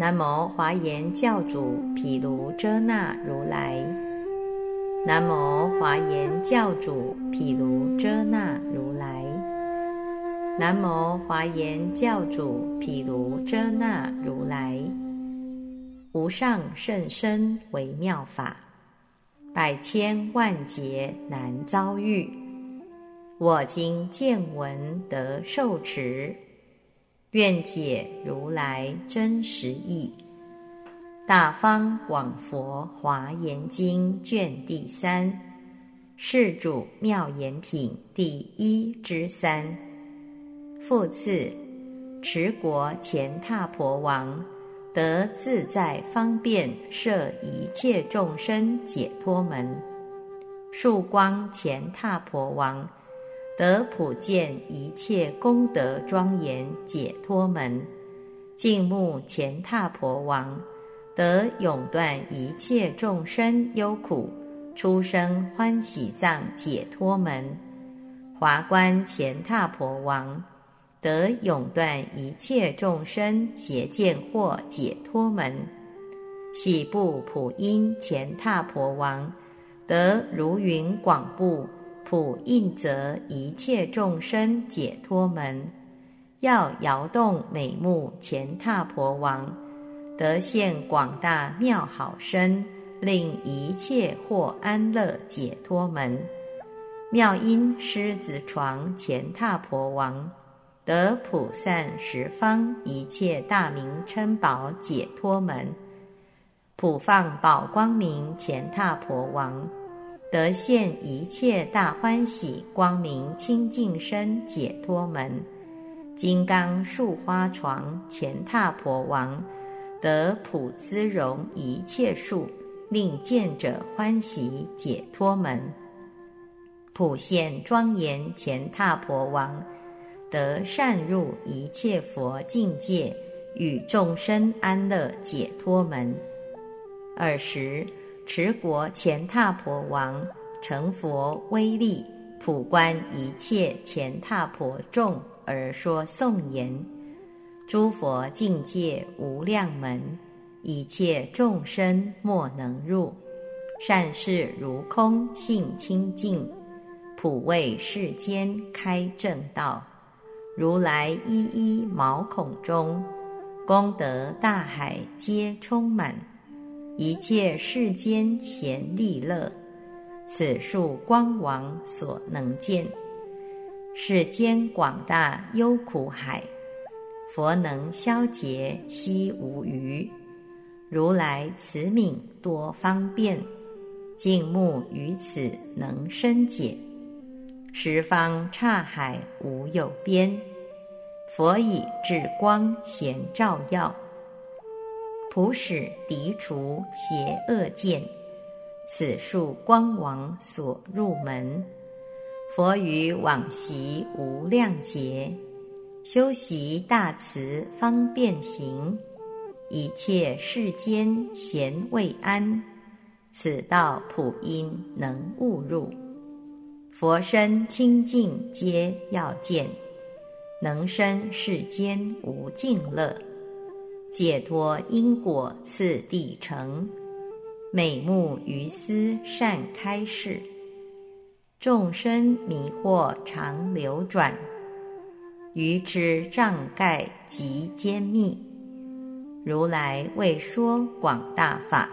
南无华严教主毗卢遮那如来。南无华严教主毗卢遮那如来。南无华严教主毗卢遮那如来。无上甚深微妙法，百千万劫难遭遇。我今见闻得受持，愿解如来真实义。大方广佛华严经卷第三，世主妙言品第一之三。复次，持国前踏婆王。得自在方便摄一切众生解脱门，树光前踏婆王得普见一切功德庄严解脱门，静目前踏婆王得永断一切众生忧苦出生欢喜藏解脱门，华观前踏婆王。得永断一切众生邪见惑解脱门，喜部普音前踏婆王得如云广布普应则一切众生解脱门，要摇动美目前踏婆王得现广大妙好身，令一切获安乐解脱门，妙音狮子床前踏婆王。得普散十方一切大名称宝解脱门，普放宝光明前踏婆王，得现一切大欢喜光明清净身解脱门，金刚树花床前踏婆王，得普滋容一切树，令见者欢喜解脱门，普现庄严前踏婆王。得善入一切佛境界，与众生安乐解脱门。尔时，持国前踏婆王成佛威力，普观一切前踏婆众而说颂言：诸佛境界无量门，一切众生莫能入。善事如空性清净，普为世间开正道。如来一一毛孔中，功德大海皆充满，一切世间贤利乐，此树光王所能见。世间广大忧苦海，佛能消劫悉无余。如来慈悯多方便，静目于此能深解。十方刹海无有边，佛以智光显照耀，普使涤除邪恶见。此树光王所入门，佛于往昔无量劫，修习大慈方便行，一切世间贤未安，此道普因能悟入。佛身清净皆要见，能生世间无尽乐，解脱因果次第成，美目于斯善开示，众生迷惑常流转，愚痴障盖极坚密，如来为说广大法，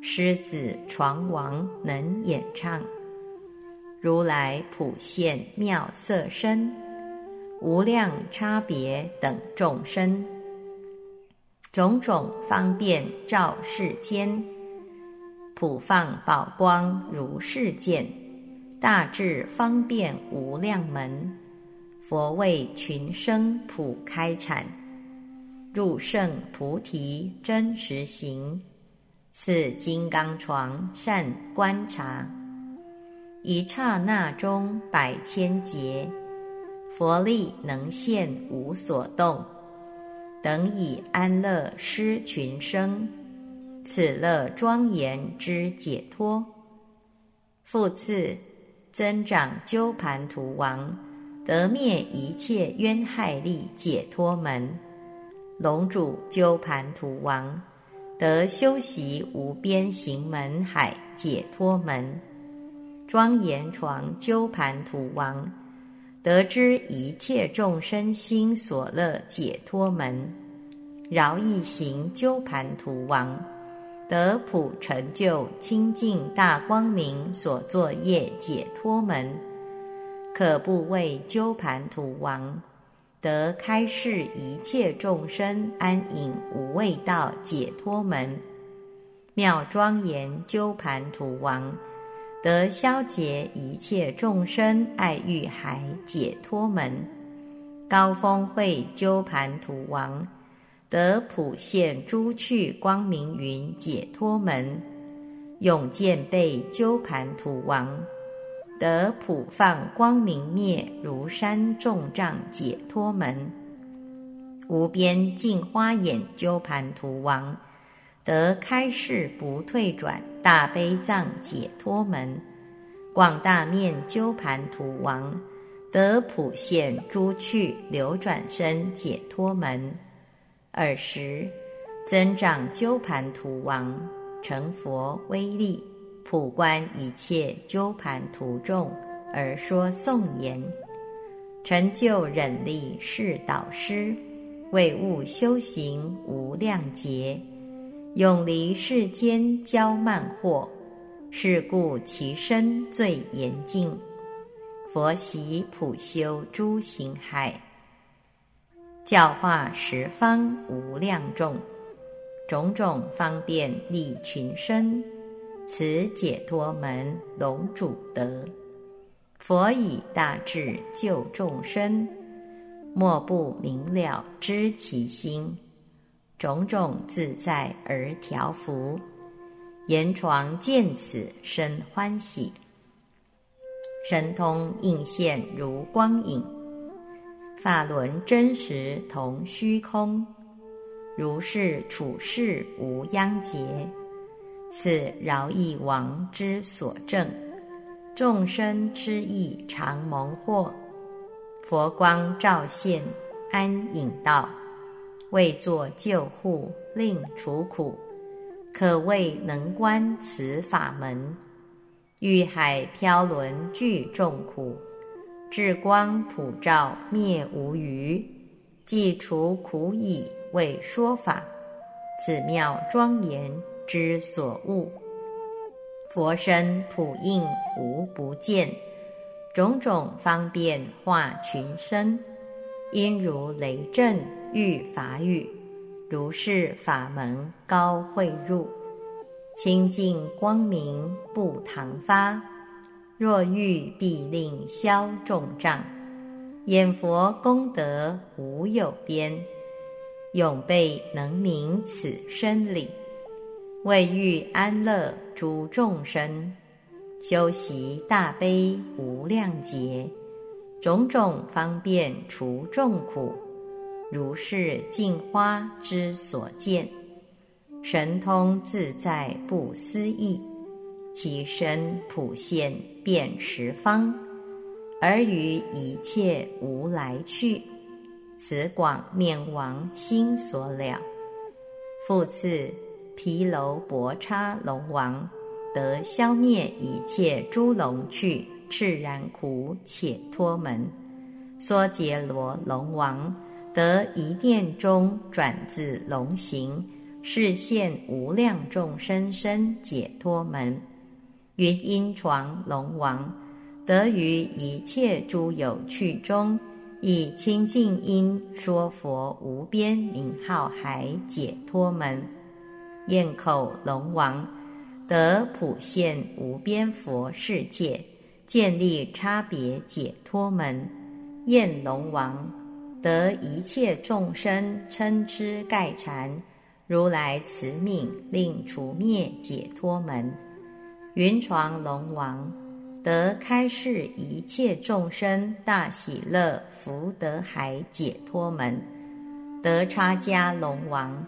狮子床王能演唱。如来普现妙色身，无量差别等众生，种种方便照世间，普放宝光如是见，大智方便无量门，佛为群生普开阐，入圣菩提真实行，此金刚床善观察。一刹那中百千劫，佛力能现无所动，等以安乐施群生，此乐庄严之解脱。复次，增长鸠盘图王得灭一切冤害力解脱门，龙主鸠盘图王，得修习无边行门海解脱门。庄严床鸠盘图王，得知一切众生心所乐解脱门。饶益行鸠盘图王，得普成就清净大光明所作业解脱门。可不为鸠盘图王，得开示一切众生安隐无畏道解脱门。妙庄严鸠盘图王。得消解一切众生爱欲海解脱门，高峰会鸠盘图王得普现诸趣光明云解脱门，永见被鸠盘图王得普放光明灭如山众障解脱门，无边净花眼鸠盘图王。得开示不退转大悲藏解脱门，广大面鸠盘图王得普现诸趣流转身解脱门。尔时增长鸠盘图王成佛威力，普观一切鸠盘图众而说颂言：成就忍力是导师，为悟修行无量劫。永离世间骄慢惑，是故其身最严净。佛习普修诸行海，教化十方无量众，种种方便利群生。此解脱门龙主德，佛以大智救众生，莫不明了知其心。种种自在而调伏，言床见此生欢喜，神通应现如光影，法轮真实同虚空，如是处世无殃劫。此饶益王之所证，众生之意常蒙惑，佛光照现安隐道。为作救护，令除苦，可谓能观此法门。欲海漂轮具众苦，智光普照灭无余，既除苦已，为说法。此妙庄严之所悟，佛身普应无不见，种种方便化群生。因如雷震遇法语，如是法门高慧入，清净光明不唐发。若欲必令消众障，眼佛功德无有边，永被能明此生理。为欲安乐诸众生，修习大悲无量劫。种种方便除众苦，如是净花之所见，神通自在不思议，其身普现遍十方，而于一切无来去，此广面王心所了。复次毗楼薄叉龙王得消灭一切诸龙去。赤然苦且脱门，梭杰罗龙王得一念中转自龙形，示现无量众生身解脱门。云音床龙王得于一切诸有趣中，以清净音说佛无边名号海解脱门。焰口龙王得普现无边佛世界。建立差别解脱门，焰龙王得一切众生称之盖禅，如来慈悯令除灭解脱门。云床龙王得开示一切众生大喜乐福德海解脱门。得差迦龙王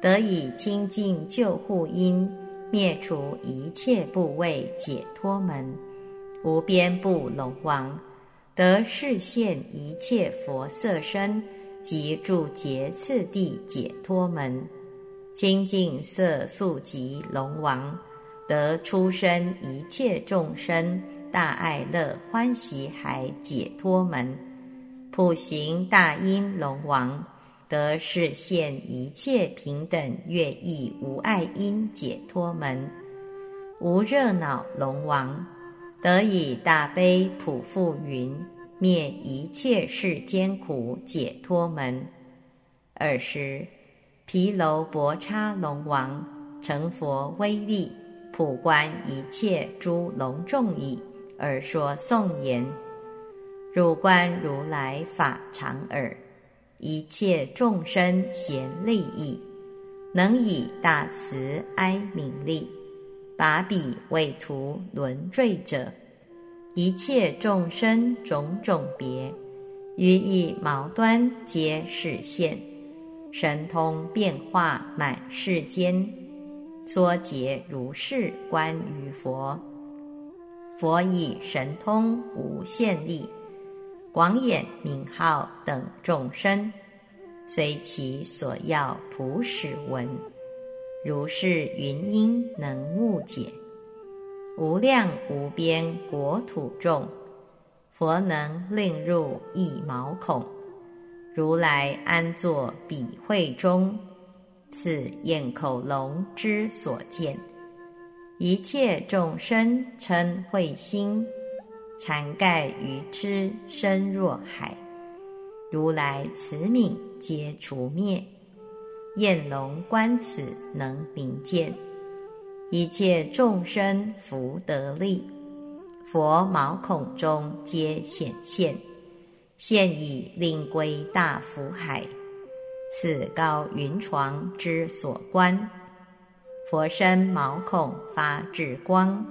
得以清净救护因灭除一切部位解脱门。无边部龙王得视现一切佛色身，及住劫次第解脱门，清净色素及龙王，得出生一切众生大爱乐欢喜海解脱门，普行大音龙王，得视现一切平等乐意无碍音解脱门，无热恼龙王。得以大悲普覆云灭一切世间苦解脱门。尔时，毗楼薄叉龙王成佛威力，普观一切诸龙众矣，而说颂言：汝观如来法常耳，一切众生贤利益，能以大慈哀悯力。把彼为图轮坠者，一切众生种种别，于一毛端皆示现，神通变化满世间，缩结如是观于佛。佛以神通无限力，广演名号等众生，随其所要普使闻。如是云音能悟解，无量无边国土众，佛能令入一毛孔。如来安坐彼会中，此焰口龙之所见。一切众生称慧心，缠盖于之深若海。如来慈悯皆除灭。焰龙观此能明见，一切众生福得利，佛毛孔中皆显现，现已令归大福海，此高云床之所观。佛身毛孔发智光，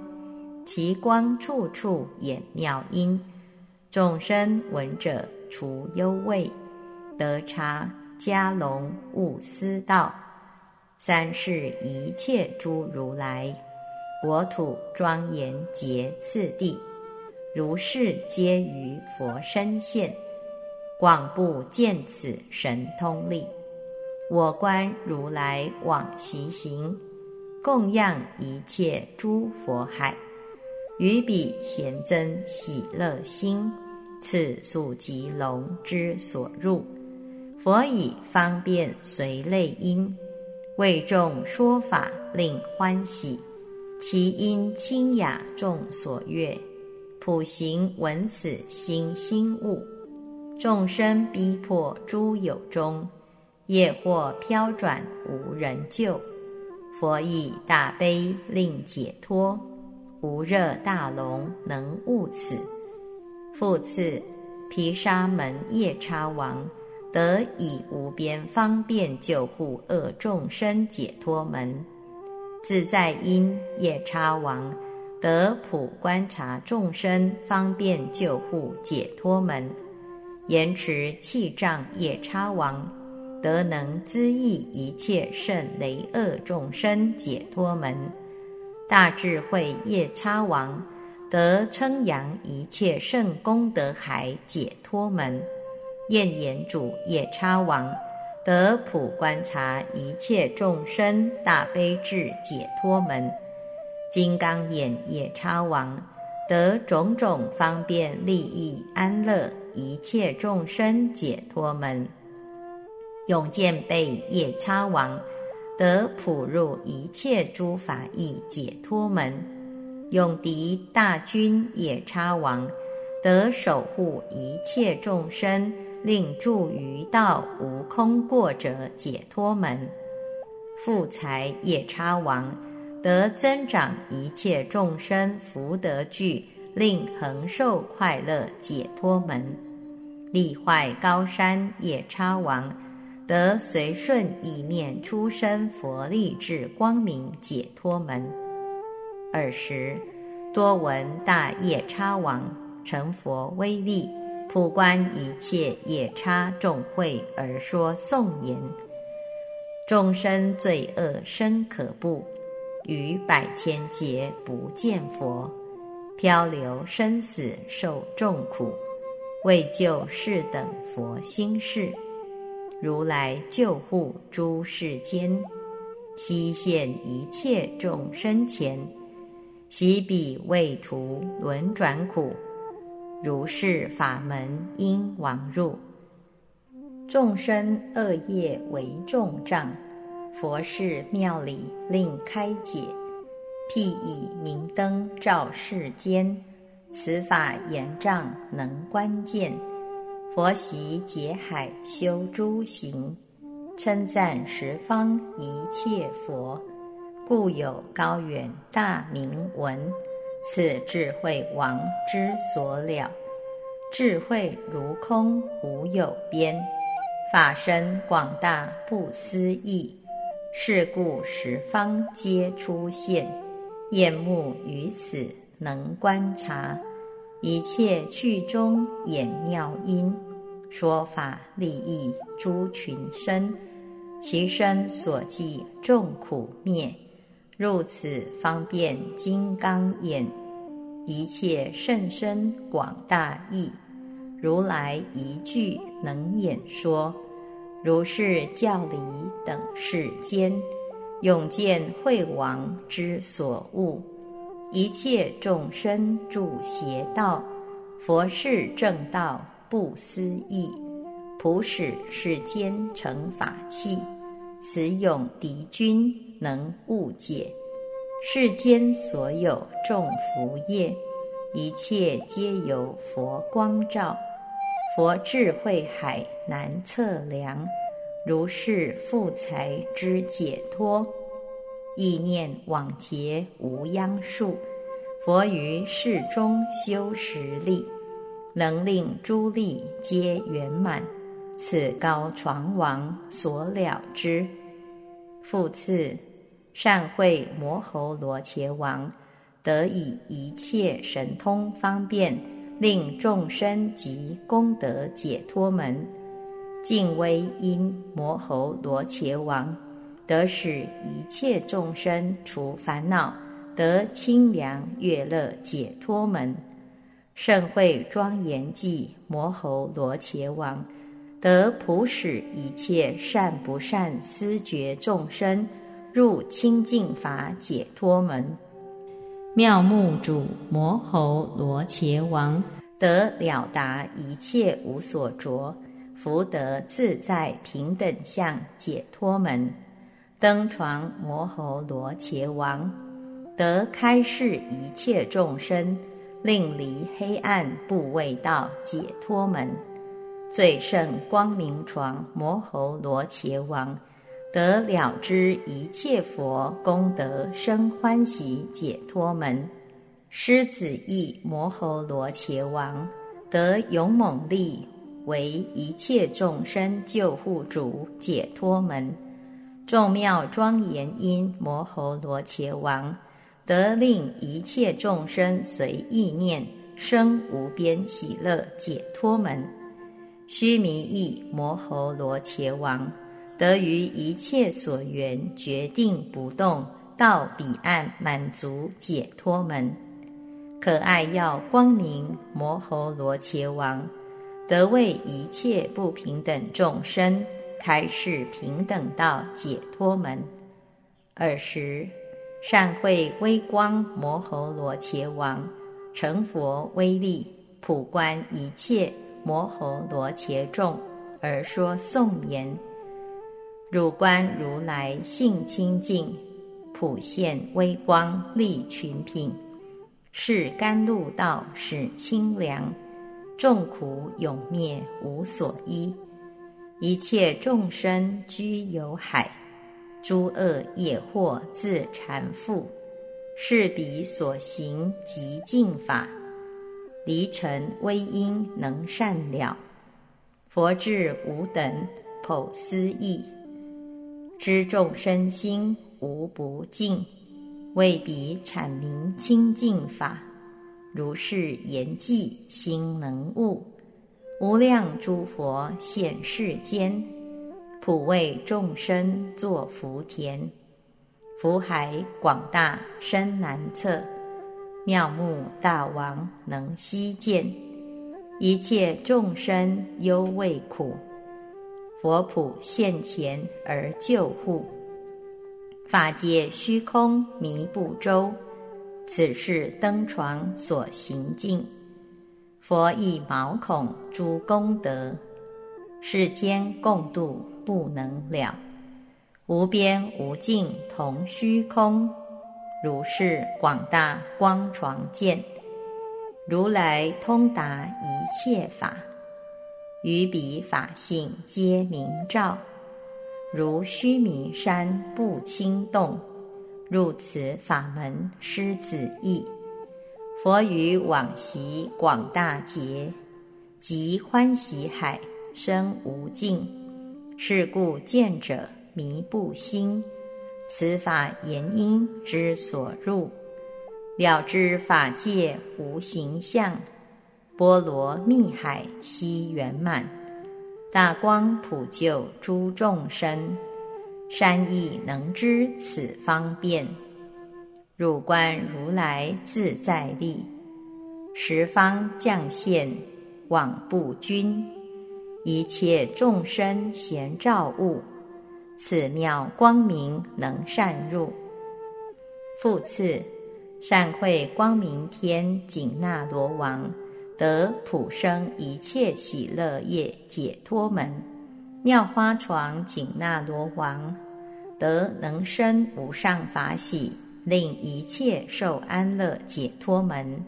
其光处处演妙音，众生闻者除忧畏，得察。迦龙悟思道，三世一切诸如来，国土庄严劫次第，如是皆于佛身现，广布见此神通力。我观如来往习行，供养一切诸佛海，于彼贤增喜乐心，此数即龙之所入。佛以方便随类因，为众说法令欢喜，其音清雅众所悦，普行闻此心心悟，众生逼迫诸有中，业或飘转无人救，佛以大悲令解脱，无热大龙能悟此。复次，毗沙门夜叉王。得以无边方便救护恶众生解脱门，自在因夜叉王得普观察众生方便救护解脱门，延迟气障夜叉王得能资益一切圣雷恶众生解脱门，大智慧夜叉王得称扬一切圣功德海解脱门。焰眼主夜叉王得普观察一切众生大悲智解脱门，金刚眼夜叉王得种种方便利益安乐一切众生解脱门，永见被夜叉王得普入一切诸法义解脱门，永敌大军夜叉王得守护一切众生。令住于道无空过者解脱门，富财夜叉王得增长一切众生福德聚，令恒寿快乐解脱门，力坏高山夜叉王得随顺意面出生佛力智光明解脱门。尔时多闻大夜叉王成佛威力。普观一切野叉众会而说颂言：众生罪恶深可怖，于百千劫不见佛，漂流生死受众苦，为救世等佛心事，如来救护诸世间，悉现一切众生前，习彼为途轮转苦，如是法门应往入。众生恶业为重障，佛事妙理令开解，辟以明灯照世间，此法严障能观见。佛习解海修诸行，称赞十方一切佛，故有高远大明文。此智慧王之所了，智慧如空无有边，法身广大不思议。是故十方皆出现，眼目于此能观察。一切去中演妙音，说法利益诸群生，其身所记众苦灭，入此方便金刚眼，一切甚深广大义，如来一句能演说，如是教理等世间，永见惠王之所悟。一切众生住邪道，佛是正道不思议，普使世间成法器。此勇敌军能悟解，世间所有众福业，一切皆由佛光照。佛智慧海难测量，如是富财之解脱。意念往劫无央数，佛于世中修实力，能令诸力皆圆满。此高床王所了之。复次，善会摩吼罗伽王，得以一切神通方便，令众生及功德解脱门。敬威因摩吼罗伽王。得使一切众生除烦恼，得清凉悦乐解脱门。盛会庄严记摩吼罗伽王，得普使一切善不善思觉众生入清净法解脱门。妙目主摩吼罗伽王，得了达一切无所着，福德自在平等相解脱门。登床摩吼罗伽王，得开示一切众生，令离黑暗不畏道解脱门。最胜光明床摩吼罗伽王，得了知一切佛功德生欢喜解脱门。狮子意摩诃罗伽王，得勇猛力为一切众生救护主解脱门。众妙庄严因摩诃罗伽王，得令一切众生随意念生无边喜乐解脱门。须弥意摩诃罗伽王，得于一切所缘决定不动，到彼岸满足解脱门。可爱要光明摩诃罗伽王，得为一切不平等众生。开示平等道解脱门。尔时，善会微光摩诃罗伽王成佛威力，普观一切摩诃罗伽众，而说颂言：汝观如来性清净，普现微光利群品，是甘露道使清凉，众苦永灭无所依。一切众生居有海，诸恶业祸自缠缚，是彼所行极净法，离尘微因能善了。佛智无等剖思义，知众生心无不净，为彼阐明清净法，如是言记心能悟。无量诸佛现世间，普为众生作福田。福海广大深难测，妙目大王能悉见。一切众生忧畏苦，佛普现前而救护，法界虚空迷不周，此是登床所行径。佛亦毛孔诸功德，世间共度不能了。无边无尽同虚空，如是广大光床见，如来通达一切法，于彼法性皆明照，如须弥山不轻动。入此法门师子意，佛于往昔广大劫，即欢喜海生无尽，是故见者。迷不心，此法言因之所入，了知法界无形象，波罗蜜海悉圆满，大光普救诸众生，善意能知此方便，入观如来自在力，十方降现往不均，一切众生贤照物。此妙光明能善入。复次，善会光明天紧那罗王得普生一切喜乐业解脱门。妙花床紧那罗王得能生无上法喜，令一切受安乐解脱门。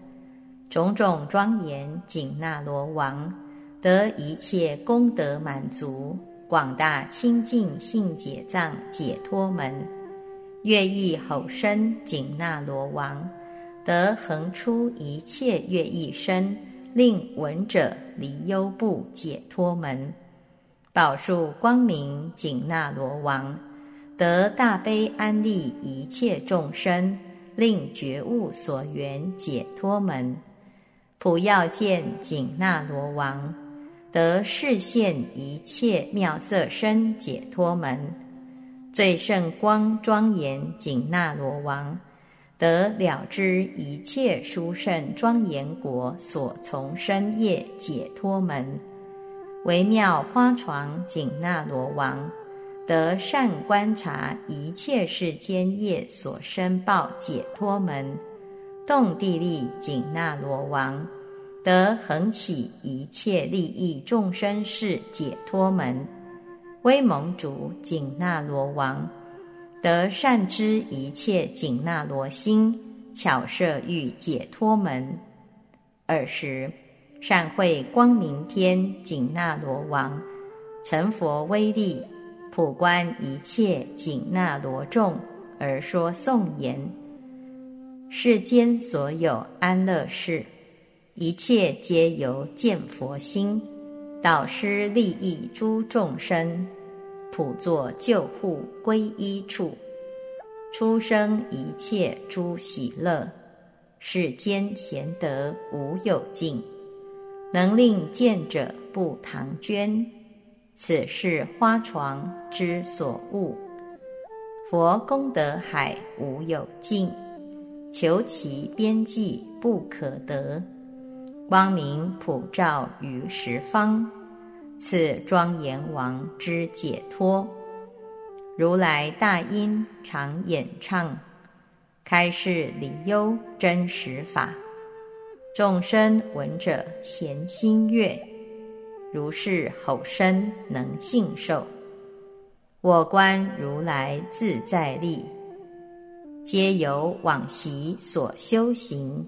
种种庄严紧那罗王得一切功德满足。广大清净性解藏解脱门，乐意吼声紧那罗王，得恒出一切乐意声，令闻者离忧怖解脱门。宝树光明紧那罗王，得大悲安利一切众生，令觉悟所缘解脱门。普要见紧那罗王。得视现一切妙色身解脱门，最胜光庄严紧那罗王，得了知一切殊胜庄严国所从生业解脱门，微妙花床紧那罗王，得善观察一切世间业所生报解脱门，动地利紧那罗王。得恒起一切利益众生事解脱门，威蒙主紧那罗王得善知一切紧那罗心，巧设欲解脱门。尔时善会光明天紧那罗王成佛威力，普观一切紧那罗众而说颂言：世间所有安乐事。一切皆由见佛心，导师利益诸众生，普作救护归依处，出生一切诸喜乐，世间贤德无有尽，能令见者不唐捐。此是花床之所悟，佛功德海无有尽，求其边际不可得。光明普照于十方，此庄严王之解脱。如来大音常演唱，开示理忧真实法。众生闻者咸心悦，如是吼声能信受。我观如来自在力，皆由往昔所修行。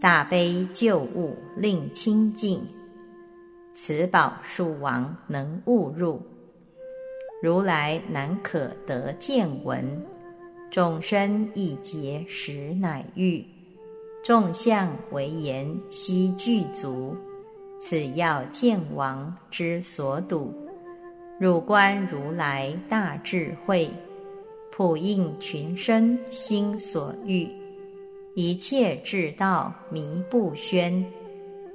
大悲救物令清净，此宝树王能悟入。如来难可得见闻，众生一劫时乃遇。众相为言悉具足，此要见王之所睹。汝观如来大智慧，普应群生心所欲。一切智道迷不宣，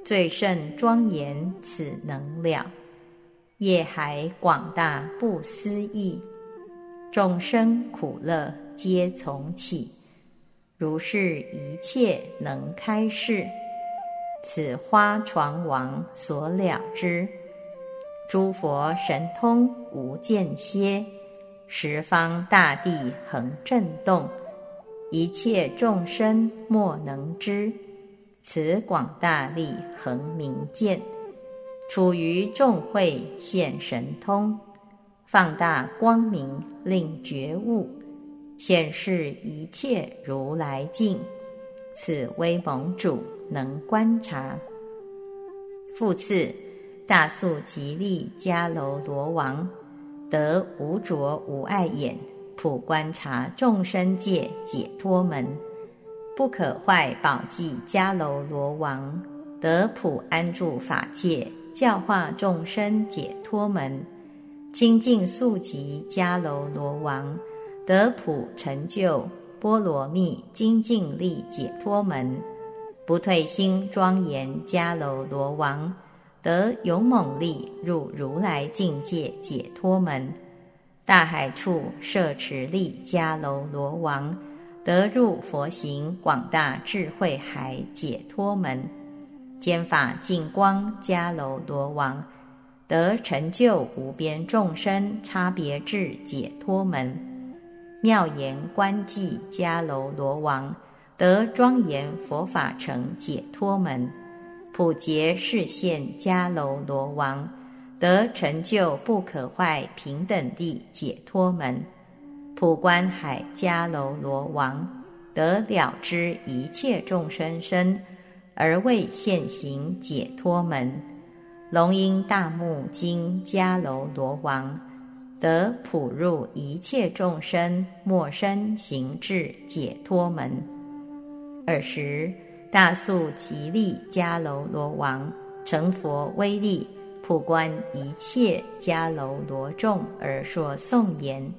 最甚庄严此能了。业海广大不思议，众生苦乐皆从起。如是一切能开示，此花床王所了之。诸佛神通无间歇，十方大地恒震动，一切众生莫能知。此广大力恒明见，处于众会现神通，放大光明令觉悟，显示一切如来境。此威猛主能观察。复次，大素吉利迦楼罗王得无着无碍眼，普观察众生界解脱门。不可坏宝济迦楼罗王得普安住法界，教化众生解脱门。清净素极迦楼罗王得普成就波罗蜜精进力解脱门。不退心庄严迦楼罗王得勇猛力入如来境界解脱门。大海处摄持力迦楼罗王。得入佛行广大智慧海解脱门，兼法净光迦楼罗王得成就无边众生差别智解脱门，妙言观寂迦楼罗王得庄严佛法成解脱门，普结示现迦楼罗王得成就不可坏平等地解脱门。普观海迦楼罗王得了知一切众生身，而为现行解脱门；龙音大目金迦楼罗王得普入一切众生莫生行智解脱门。尔时大素吉利迦楼罗王成佛威力，普观一切迦楼罗众而说颂言。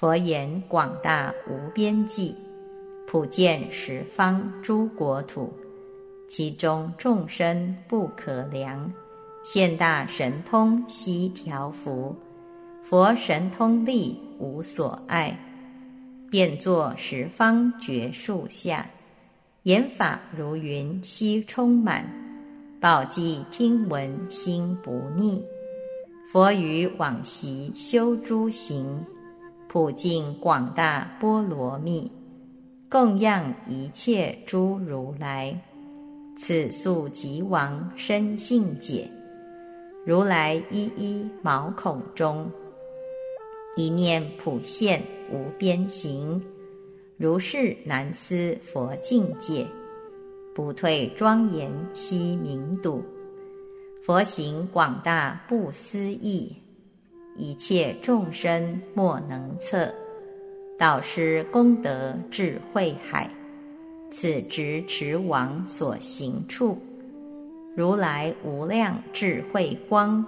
佛言广大无边际，普见十方诸国土，其中众生不可量。现大神通悉调伏，佛神通力无所碍，便作十方觉树下，言法如云悉充满，宝记听闻心不逆。佛于往昔修诸行。普尽广大波罗蜜，供养一切诸如来。此速即王生性解，如来一一毛孔中，一念普现无边行。如是难思佛境界，不退庄严悉明睹。佛行广大不思议。一切众生莫能测，导师功德智慧海，此执持王所行处。如来无量智慧光，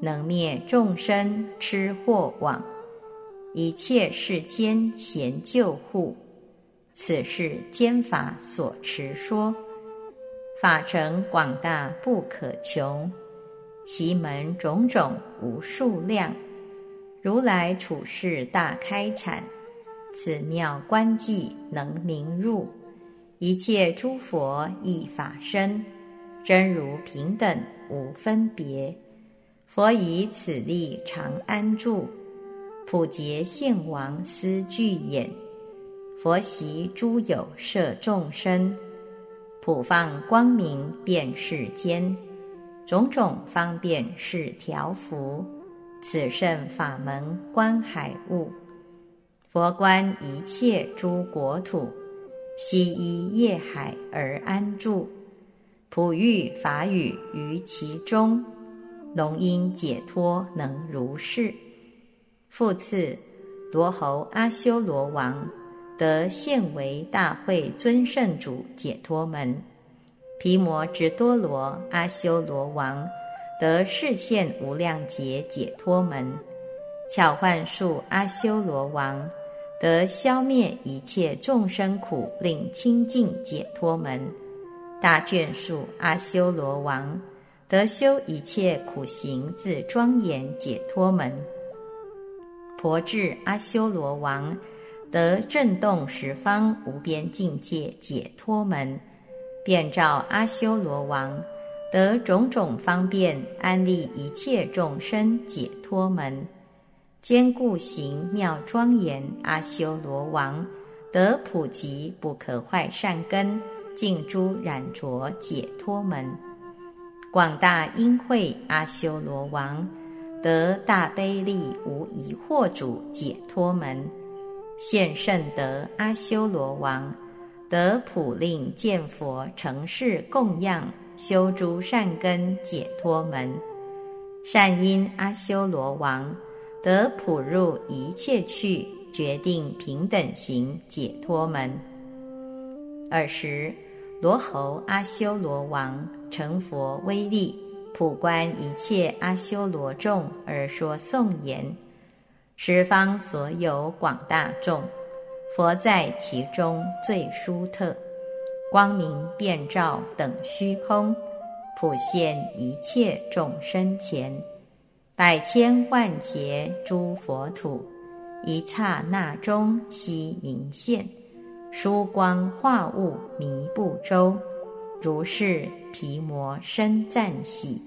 能灭众生痴惑网，一切世间贤救护。此是兼法所持说，法成广大不可穷。其门种种无数量，如来处世大开阐，此妙观寂能明入，一切诸佛亦法身，真如平等无分别。佛以此力常安住，普结现王思具眼，佛习诸有摄众生，普放光明遍世间。种种方便是调伏，此圣法门观海物，佛观一切诸国土，悉依业海而安住，普育法语于其中，龙音解脱能如是。复次，罗侯阿修罗王得现为大会尊圣主解脱门。毗摩直多罗阿修罗王得视现无量劫解脱门，巧幻术阿修罗王得消灭一切众生苦令清净解脱门，大眷术阿修罗王得修一切苦行自庄严解脱门，婆智阿修罗王得震动十方无边境界解脱门。遍照阿修罗王得种种方便，安利一切众生解脱门。坚固行妙庄严阿修罗王，得普及不可坏善根，净诸染浊解脱门。广大因慧阿修罗王，得大悲力无疑惑主解脱门。现圣德阿修罗王，得普令见佛成事供养。修诸善根解脱门，善因阿修罗王得普入一切趣，决定平等行解脱门。尔时，罗侯阿修罗王成佛威力，普观一切阿修罗众而说颂言：十方所有广大众，佛在其中最殊特。光明遍照等虚空，普现一切众生前，百千万劫诸佛土，一刹那中悉明现，殊光化物弥不周。如是毗摩生赞喜，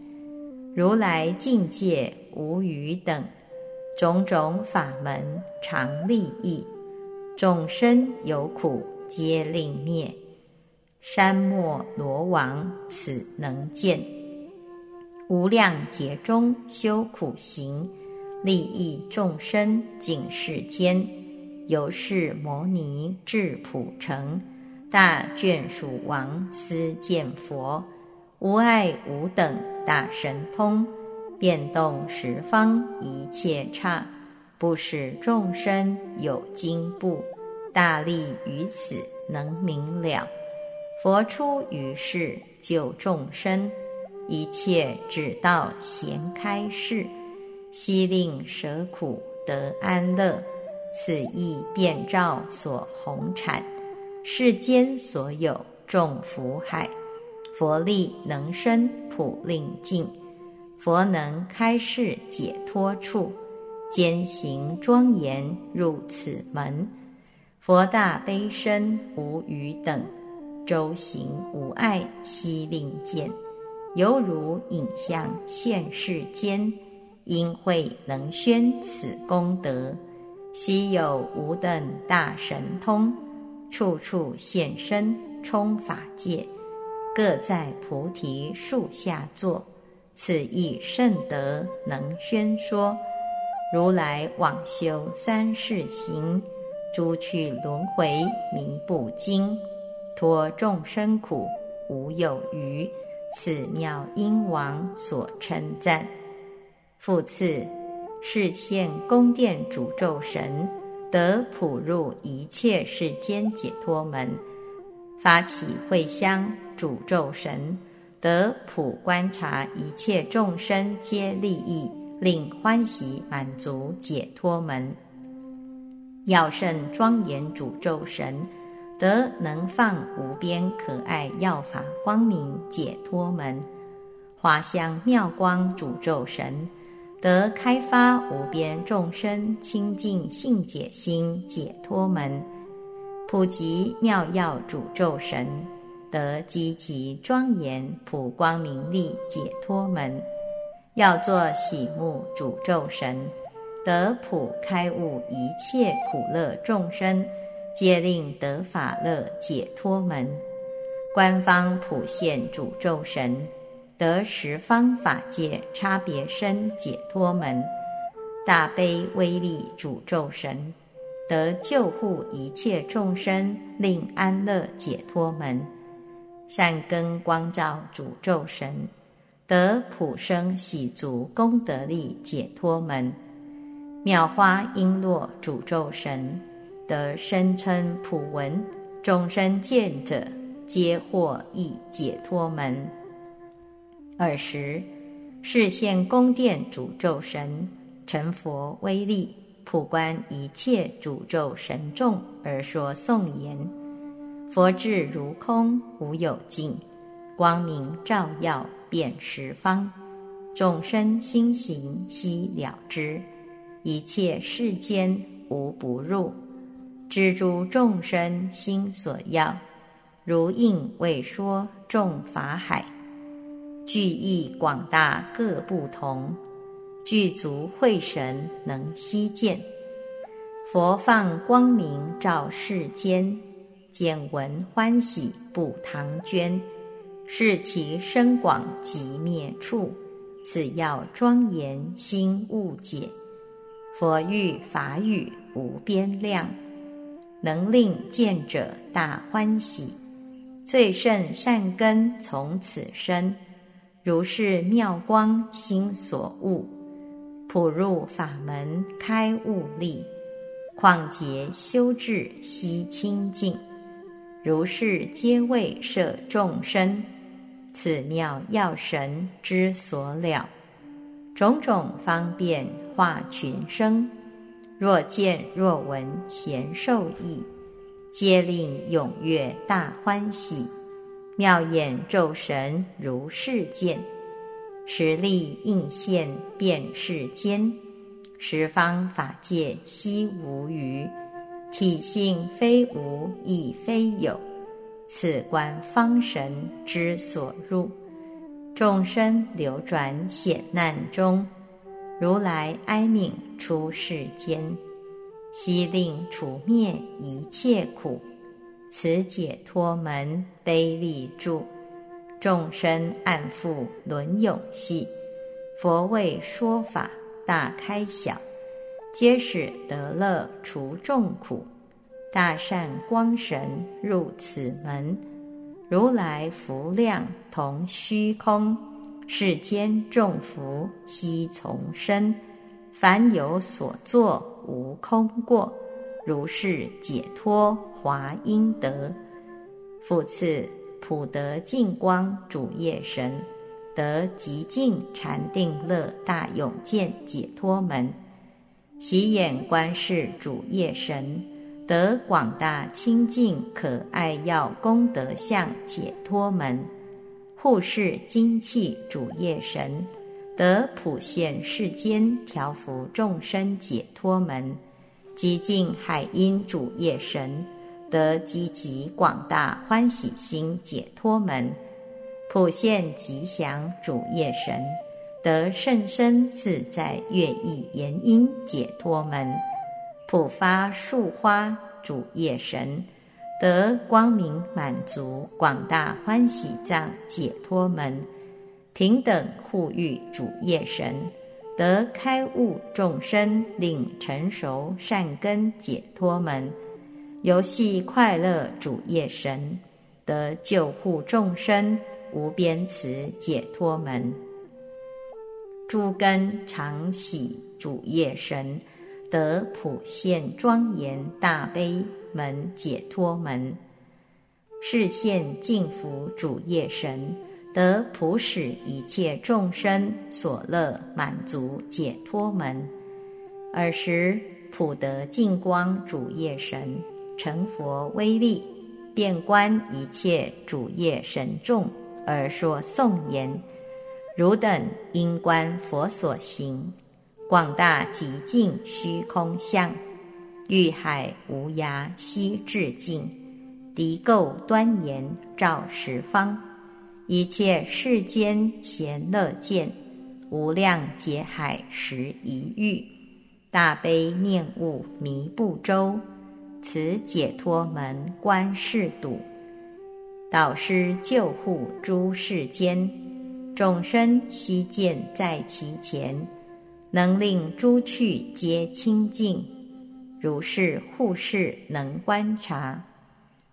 如来境界无余等，种种法门常利益，众生有苦皆令灭。山漠罗王此能见，无量劫中修苦行，利益众生尽世间。由是摩尼至普成，大眷属王思见佛，无碍无等大神通，变动十方一切刹，不使众生有惊怖，大力于此能明了。佛出于世救众生，一切只道贤开示，悉令舍苦得安乐。此意遍照所弘产，世间所有众福海，佛力能生普令尽，佛能开示解脱处，坚行庄严入此门，佛大悲深无余等。周行无碍悉令见，犹如影像现世间。因慧能宣此功德，悉有无等大神通，处处现身充法界，各在菩提树下坐。此亦甚德能宣说，如来往修三世行，诸趣轮回迷不惊。脱众生苦无有余，此妙因王所称赞。复次，是现宫殿主咒神，得普入一切世间解脱门；发起会香主咒神，得普观察一切众生皆利益，令欢喜满足解脱门。要胜庄严主咒神。得能放无边可爱药法光明解脱门，华香妙光诅咒神，得开发无边众生清净性解心解脱门，普及妙药诅咒神，得积极庄严普光明力解脱门，要做喜目诅咒神，得普开悟一切苦乐众生。皆令得法乐解脱门，官方普现诅咒神，得十方法界差别身解脱门，大悲威力诅咒神，得救护一切众生令安乐解脱门，善根光照诅咒神，得普生喜足功德力解脱门，妙花璎珞诅咒神。得声称普闻，众生见者皆获益解脱门。尔时，视现宫殿诅咒神成佛威力，普观一切诅咒神众而说颂言：佛智如空，无有尽，光明照耀遍十方，众生心行悉了知，一切世间无不入。知诸众生心所要，如应未说众法海，具义广大各不同，具足慧神能悉见。佛放光明照世间，见闻欢喜不唐捐，是其深广极灭处。此要庄严心悟解，佛欲法语无边量，能令见者大欢喜。最胜善根从此生，如是妙光心所悟，普入法门开悟力。况结修治悉清净，如是皆为摄众生。此妙药神之所了，种种方便化群生。若见若闻贤受益，皆令踊跃大欢喜。妙眼咒神如是见，实力应现遍世间。十方法界悉无余，体性非无亦非有，此观方神之所入。众生流转险难中，如来哀悯出世间，悉令除灭一切苦。此解脱门悲力住，众生暗复轮永系，佛为说法。大开小，皆使得乐除众苦。大善光神入此门，如来福量同虚空。世间众福悉从生，凡有所作无空过。如是解脱华阴德，复次普德净光主业神。得极静禅定乐大永见解脱门，喜眼观世主业神，得广大清净可爱要功德相解脱门，护世精气主业神，得普现世间调伏众生解脱门，极静海音主业神，得积极广大欢喜心解脱门。普现吉祥主业神，得甚深自在乐意言音解脱门；普发树花主业神，得光明满足广大欢喜藏解脱门；平等护育主业神，得开悟众生令成熟善根解脱门；游戏快乐主业神，得救护众生。无边慈解脱门，诸根常喜主业神，得普现庄严大悲门解脱门；视现净福主业神，得普使一切众生所乐满足解脱门；尔时普得净光主业神，成佛威力，遍观一切主业神众。而说颂言：汝等应观佛所行，广大极尽虚空相，欲海无涯悉至尽，敌垢端严照十方，一切世间贤乐见，无量劫海时一遇，大悲念悟弥不周，此解脱门观世笃。导师救护诸世间众生，悉见在其前，能令诸趣皆清净。如是护世能观察，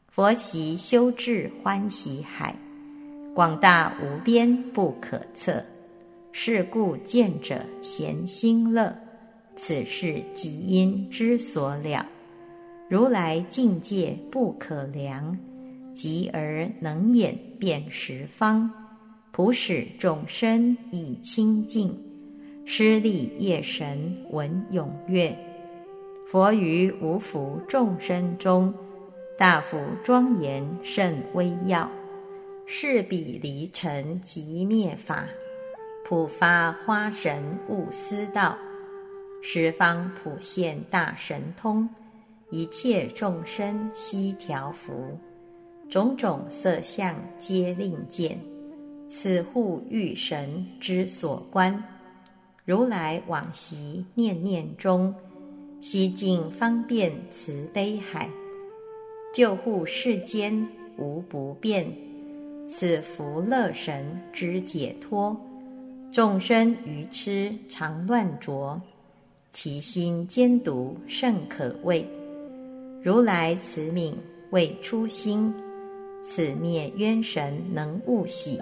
佛习修治欢喜海，广大无边不可测。是故见者咸心乐，此是极因之所了。如来境界不可量。极而能演遍十方，普使众生以清净，施利业神闻踊跃。佛于无福众生中，大福庄严甚微妙，是彼离尘即灭法，普发花神悟思道，十方普现大神通，一切众生悉调伏。种种色相皆令见，此护欲神之所观。如来往昔念念中，悉尽方便慈悲海，救护世间无不便。此福乐神之解脱，众生愚痴常乱着，其心坚毒甚可畏。如来慈悯为初心，此灭冤神能悟喜。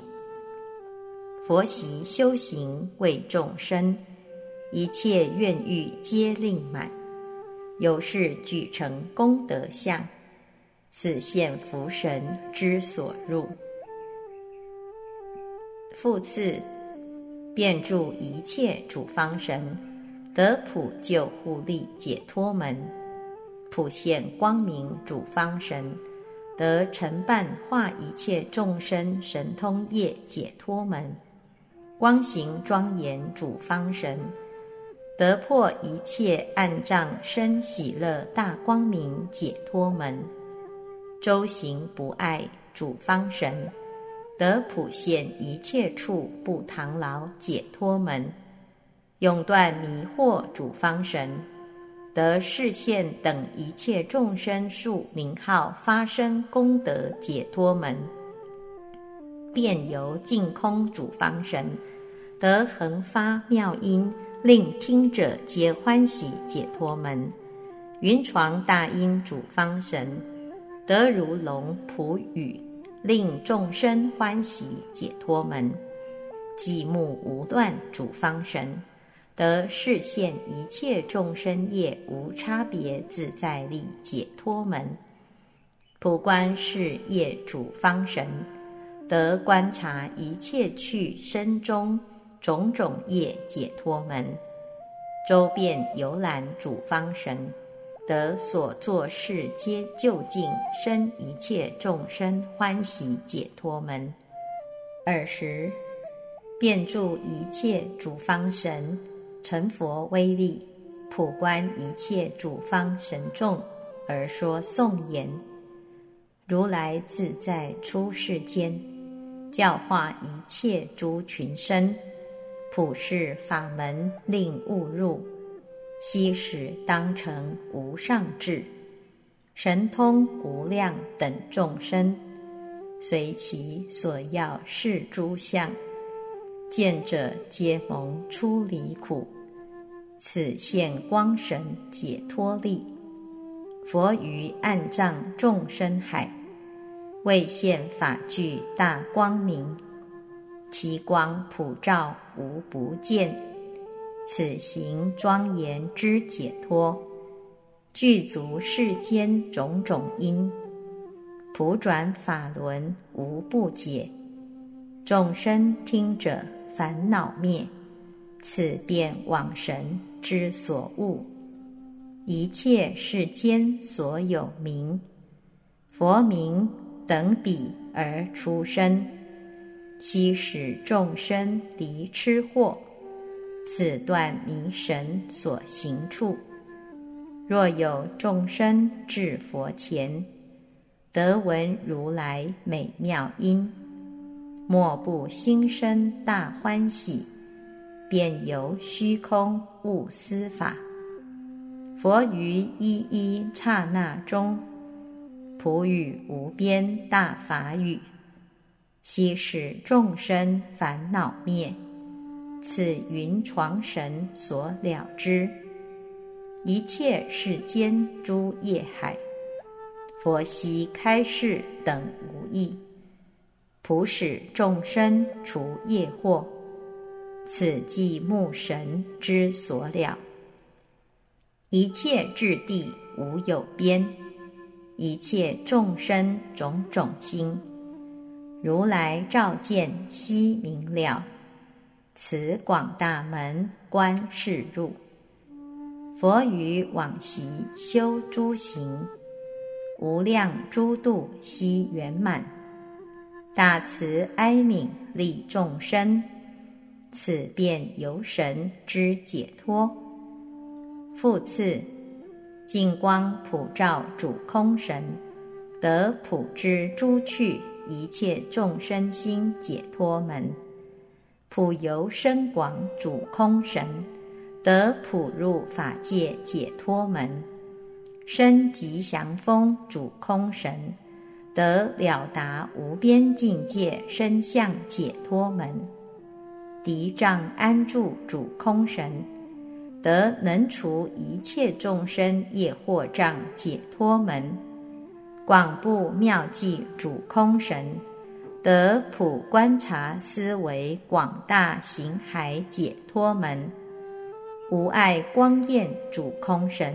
佛习修行为众生，一切愿欲皆令满，有事具成功德相，此现福神之所入。复次，遍助一切主方神，得普救护力解脱门，普现光明主方神，得承办化一切众生神通业解脱门。光行庄严主方神，得破一切暗障生喜乐大光明解脱门；周行不爱主方神，得普现一切处不唐劳解脱门；永断迷惑主方神，得视现等一切众生数名号发生功德解脱门。遍游净空主方神，得恒发妙音，令听者皆欢喜解脱门。云床大音主方神，得如龙普语，令众生欢喜解脱门。寂目无断主方神，得视现一切众生业无差别自在力解脱门。普观世业主方神。得观察一切去身中种种业解脱门，周遍游览主方神，得所作事皆究竟生一切众生欢喜解脱门。尔时，遍住一切主方神，成佛威力，普观一切主方神众，而说颂言：如来自在出世间。教化一切诸群生，普世法门令悟入，悉使当成无上智，神通无量等众生，随其所要是诸相，见者皆蒙出离苦，此现光神解脱力，佛于暗障众生海。为现法具大光明，其光普照无不见。此行庄严之解脱，具足世间种种因，普转法轮无不解。众生听者烦恼灭，此便往神之所悟。一切世间所有名，佛名。等彼而出生，悉使众生离痴惑，此断迷神所行处。若有众生至佛前，得闻如来美妙音，莫不心生大欢喜，便由虚空悟思法。佛于一一刹那中。普语无边大法语，悉使众生烦恼灭。此云床神所了之。一切世间诸业海，佛悉开示等无异。普使众生除业惑。此即目神之所了。一切智地无有边。一切众生种种心，如来照见悉明了。此广大门观世入，佛于往昔修诸行，无量诸度悉圆满。大慈哀悯利众生，此便由神之解脱。复次。净光普照主空神，得普知诸趣一切众生心解脱门。普游深广主空神，得普入法界解脱门；身吉祥风主空神，得了达无边境界身相解脱门；敌障安住主空神，得能除一切众生业惑障解脱门；广布妙计主空神。得普观察思维广大行海解脱门，无碍光焰主空神，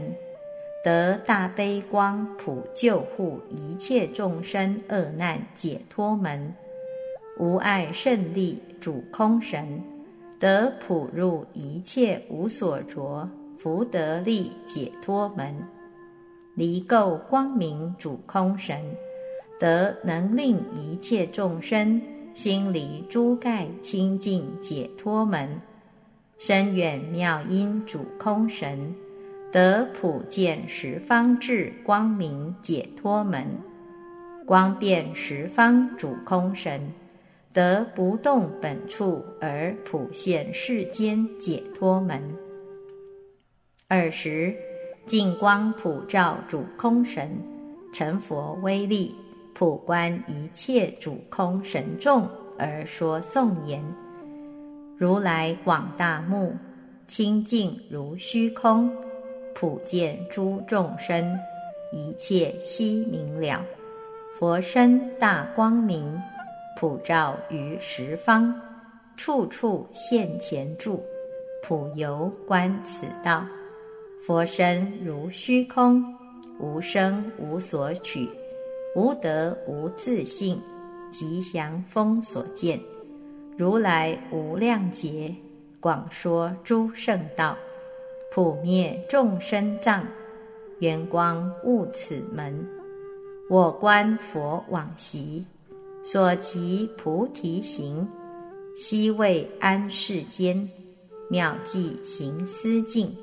得大悲光普救护一切众生恶难解脱门，无碍胜利主空神，得普入一切无所着福德力解脱门，离垢光明主空神。得能令一切众生心离诸盖清净解脱门，深远妙音主空神，得普见十方智光明解脱门，光遍十方主空神，得不动本处而普现世间解脱门。二十净光普照主空神，成佛威力。普观一切主空神众而说颂言：如来广大目，清净如虚空，普见诸众生，一切悉明了。佛身大光明，普照于十方，处处现前住，普游观此道。佛身如虚空，无生无所取。无德无自性，吉祥风所见，如来无量劫广说诸圣道，普灭众生障，圆光悟此门。我观佛往昔所及菩提行，悉为安世间，妙计行思境，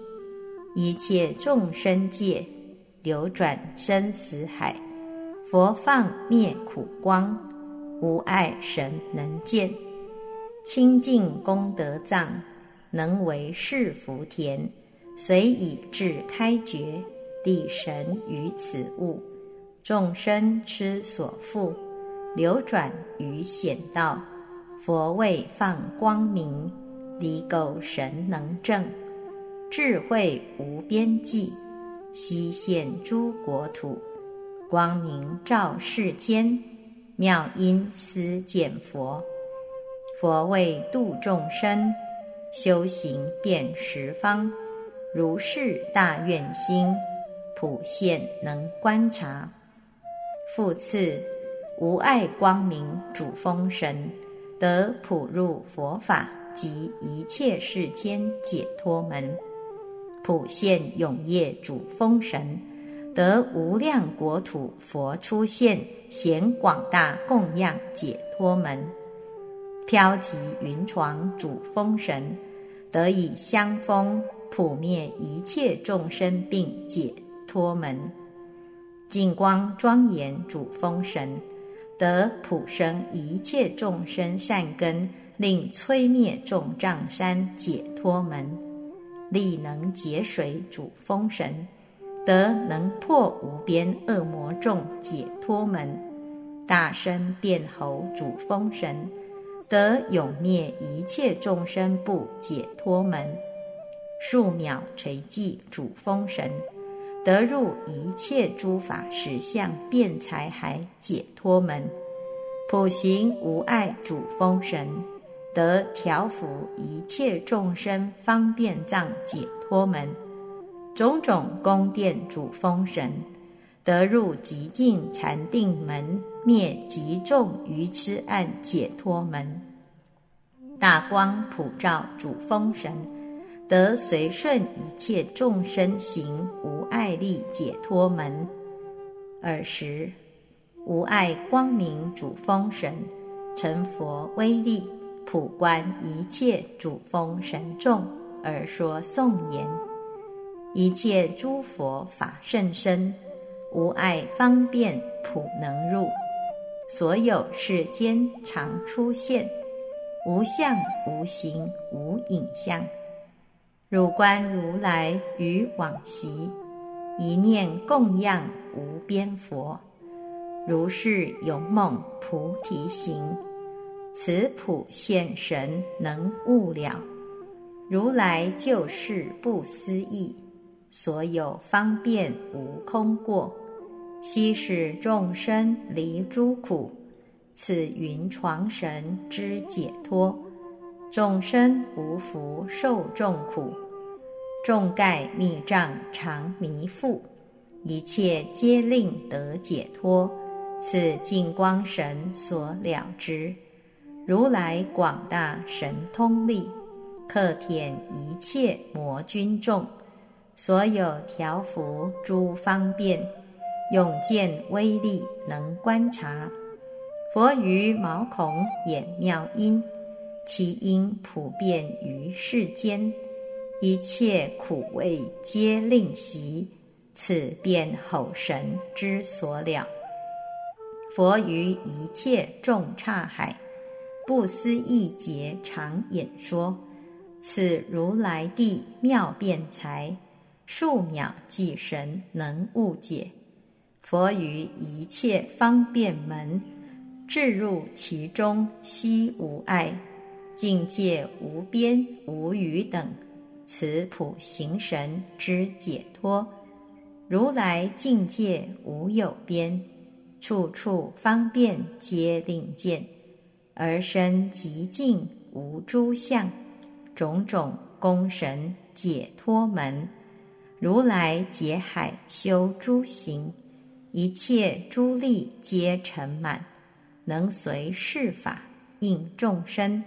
一切众生界流转生死海。佛放灭苦光，无碍神能见，清净功德藏，能为是福田，随以智开觉，地神于此物，众生痴所缚，流转于险道，佛为放光明，离垢神能正，智慧无边际，悉现诸国土。光明照世间，妙音思见佛。佛为度众生，修行遍十方。如是大愿心，普现能观察。复次，无碍光明主风神，得普入佛法及一切世间解脱门。普现永业主风神。得无量国土佛出现，显广大供养解脱门，飘及云床主风神，得以香风普灭一切众生病解脱门，净光庄严主风神，得普生一切众生善根，令摧灭众障山解脱门，力能解水主风神。得能破无边恶魔众解脱门，大声辩喉主风神，得永灭一切众生不解脱门，数秒垂寂主风神，得入一切诸法实相辩才海解脱门，普行无碍主风神，得调伏一切众生方便藏解脱门。种种宫殿主风神，得入极静禅定门，灭极众愚痴暗解脱门。大光普照主风神，得随顺一切众生行无碍力解脱门。尔时，无碍光明主风神，成佛威力，普观一切主风神众，而说颂言。一切诸佛法甚深，无碍方便普能入。所有世间常出现，无相无形无影像。汝观如来于往昔，一念供养无边佛，如是勇猛菩提行，此普现神能悟了。如来就是不思议，所有方便无空过。悉使众生离诸苦，此云床神之解脱。众生无福受众苦，众盖密障常迷覆，一切皆令得解脱。此净光神所了之。如来广大神通力，克舔一切魔君众，所有调伏诸方便。用见威力能观察，佛于毛孔演妙音，其因普遍于世间，一切苦味皆令习，此便吼神之所了。佛于一切众刹海，不思议劫常演说，此如来地妙辩才，数秒即神能悟解。佛于一切方便门，置入其中，悉无碍，境界无边无余等，此普行神之解脱。如来境界无有边，处处方便皆令见，而身极净无诸相，种种功神解脱门，如来解海修诸行。一切诸力皆成满，能随世法应众生，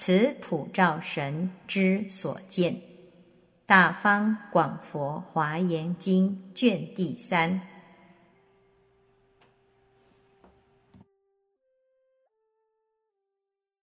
此普照神之所见。大方广佛华严经卷第三。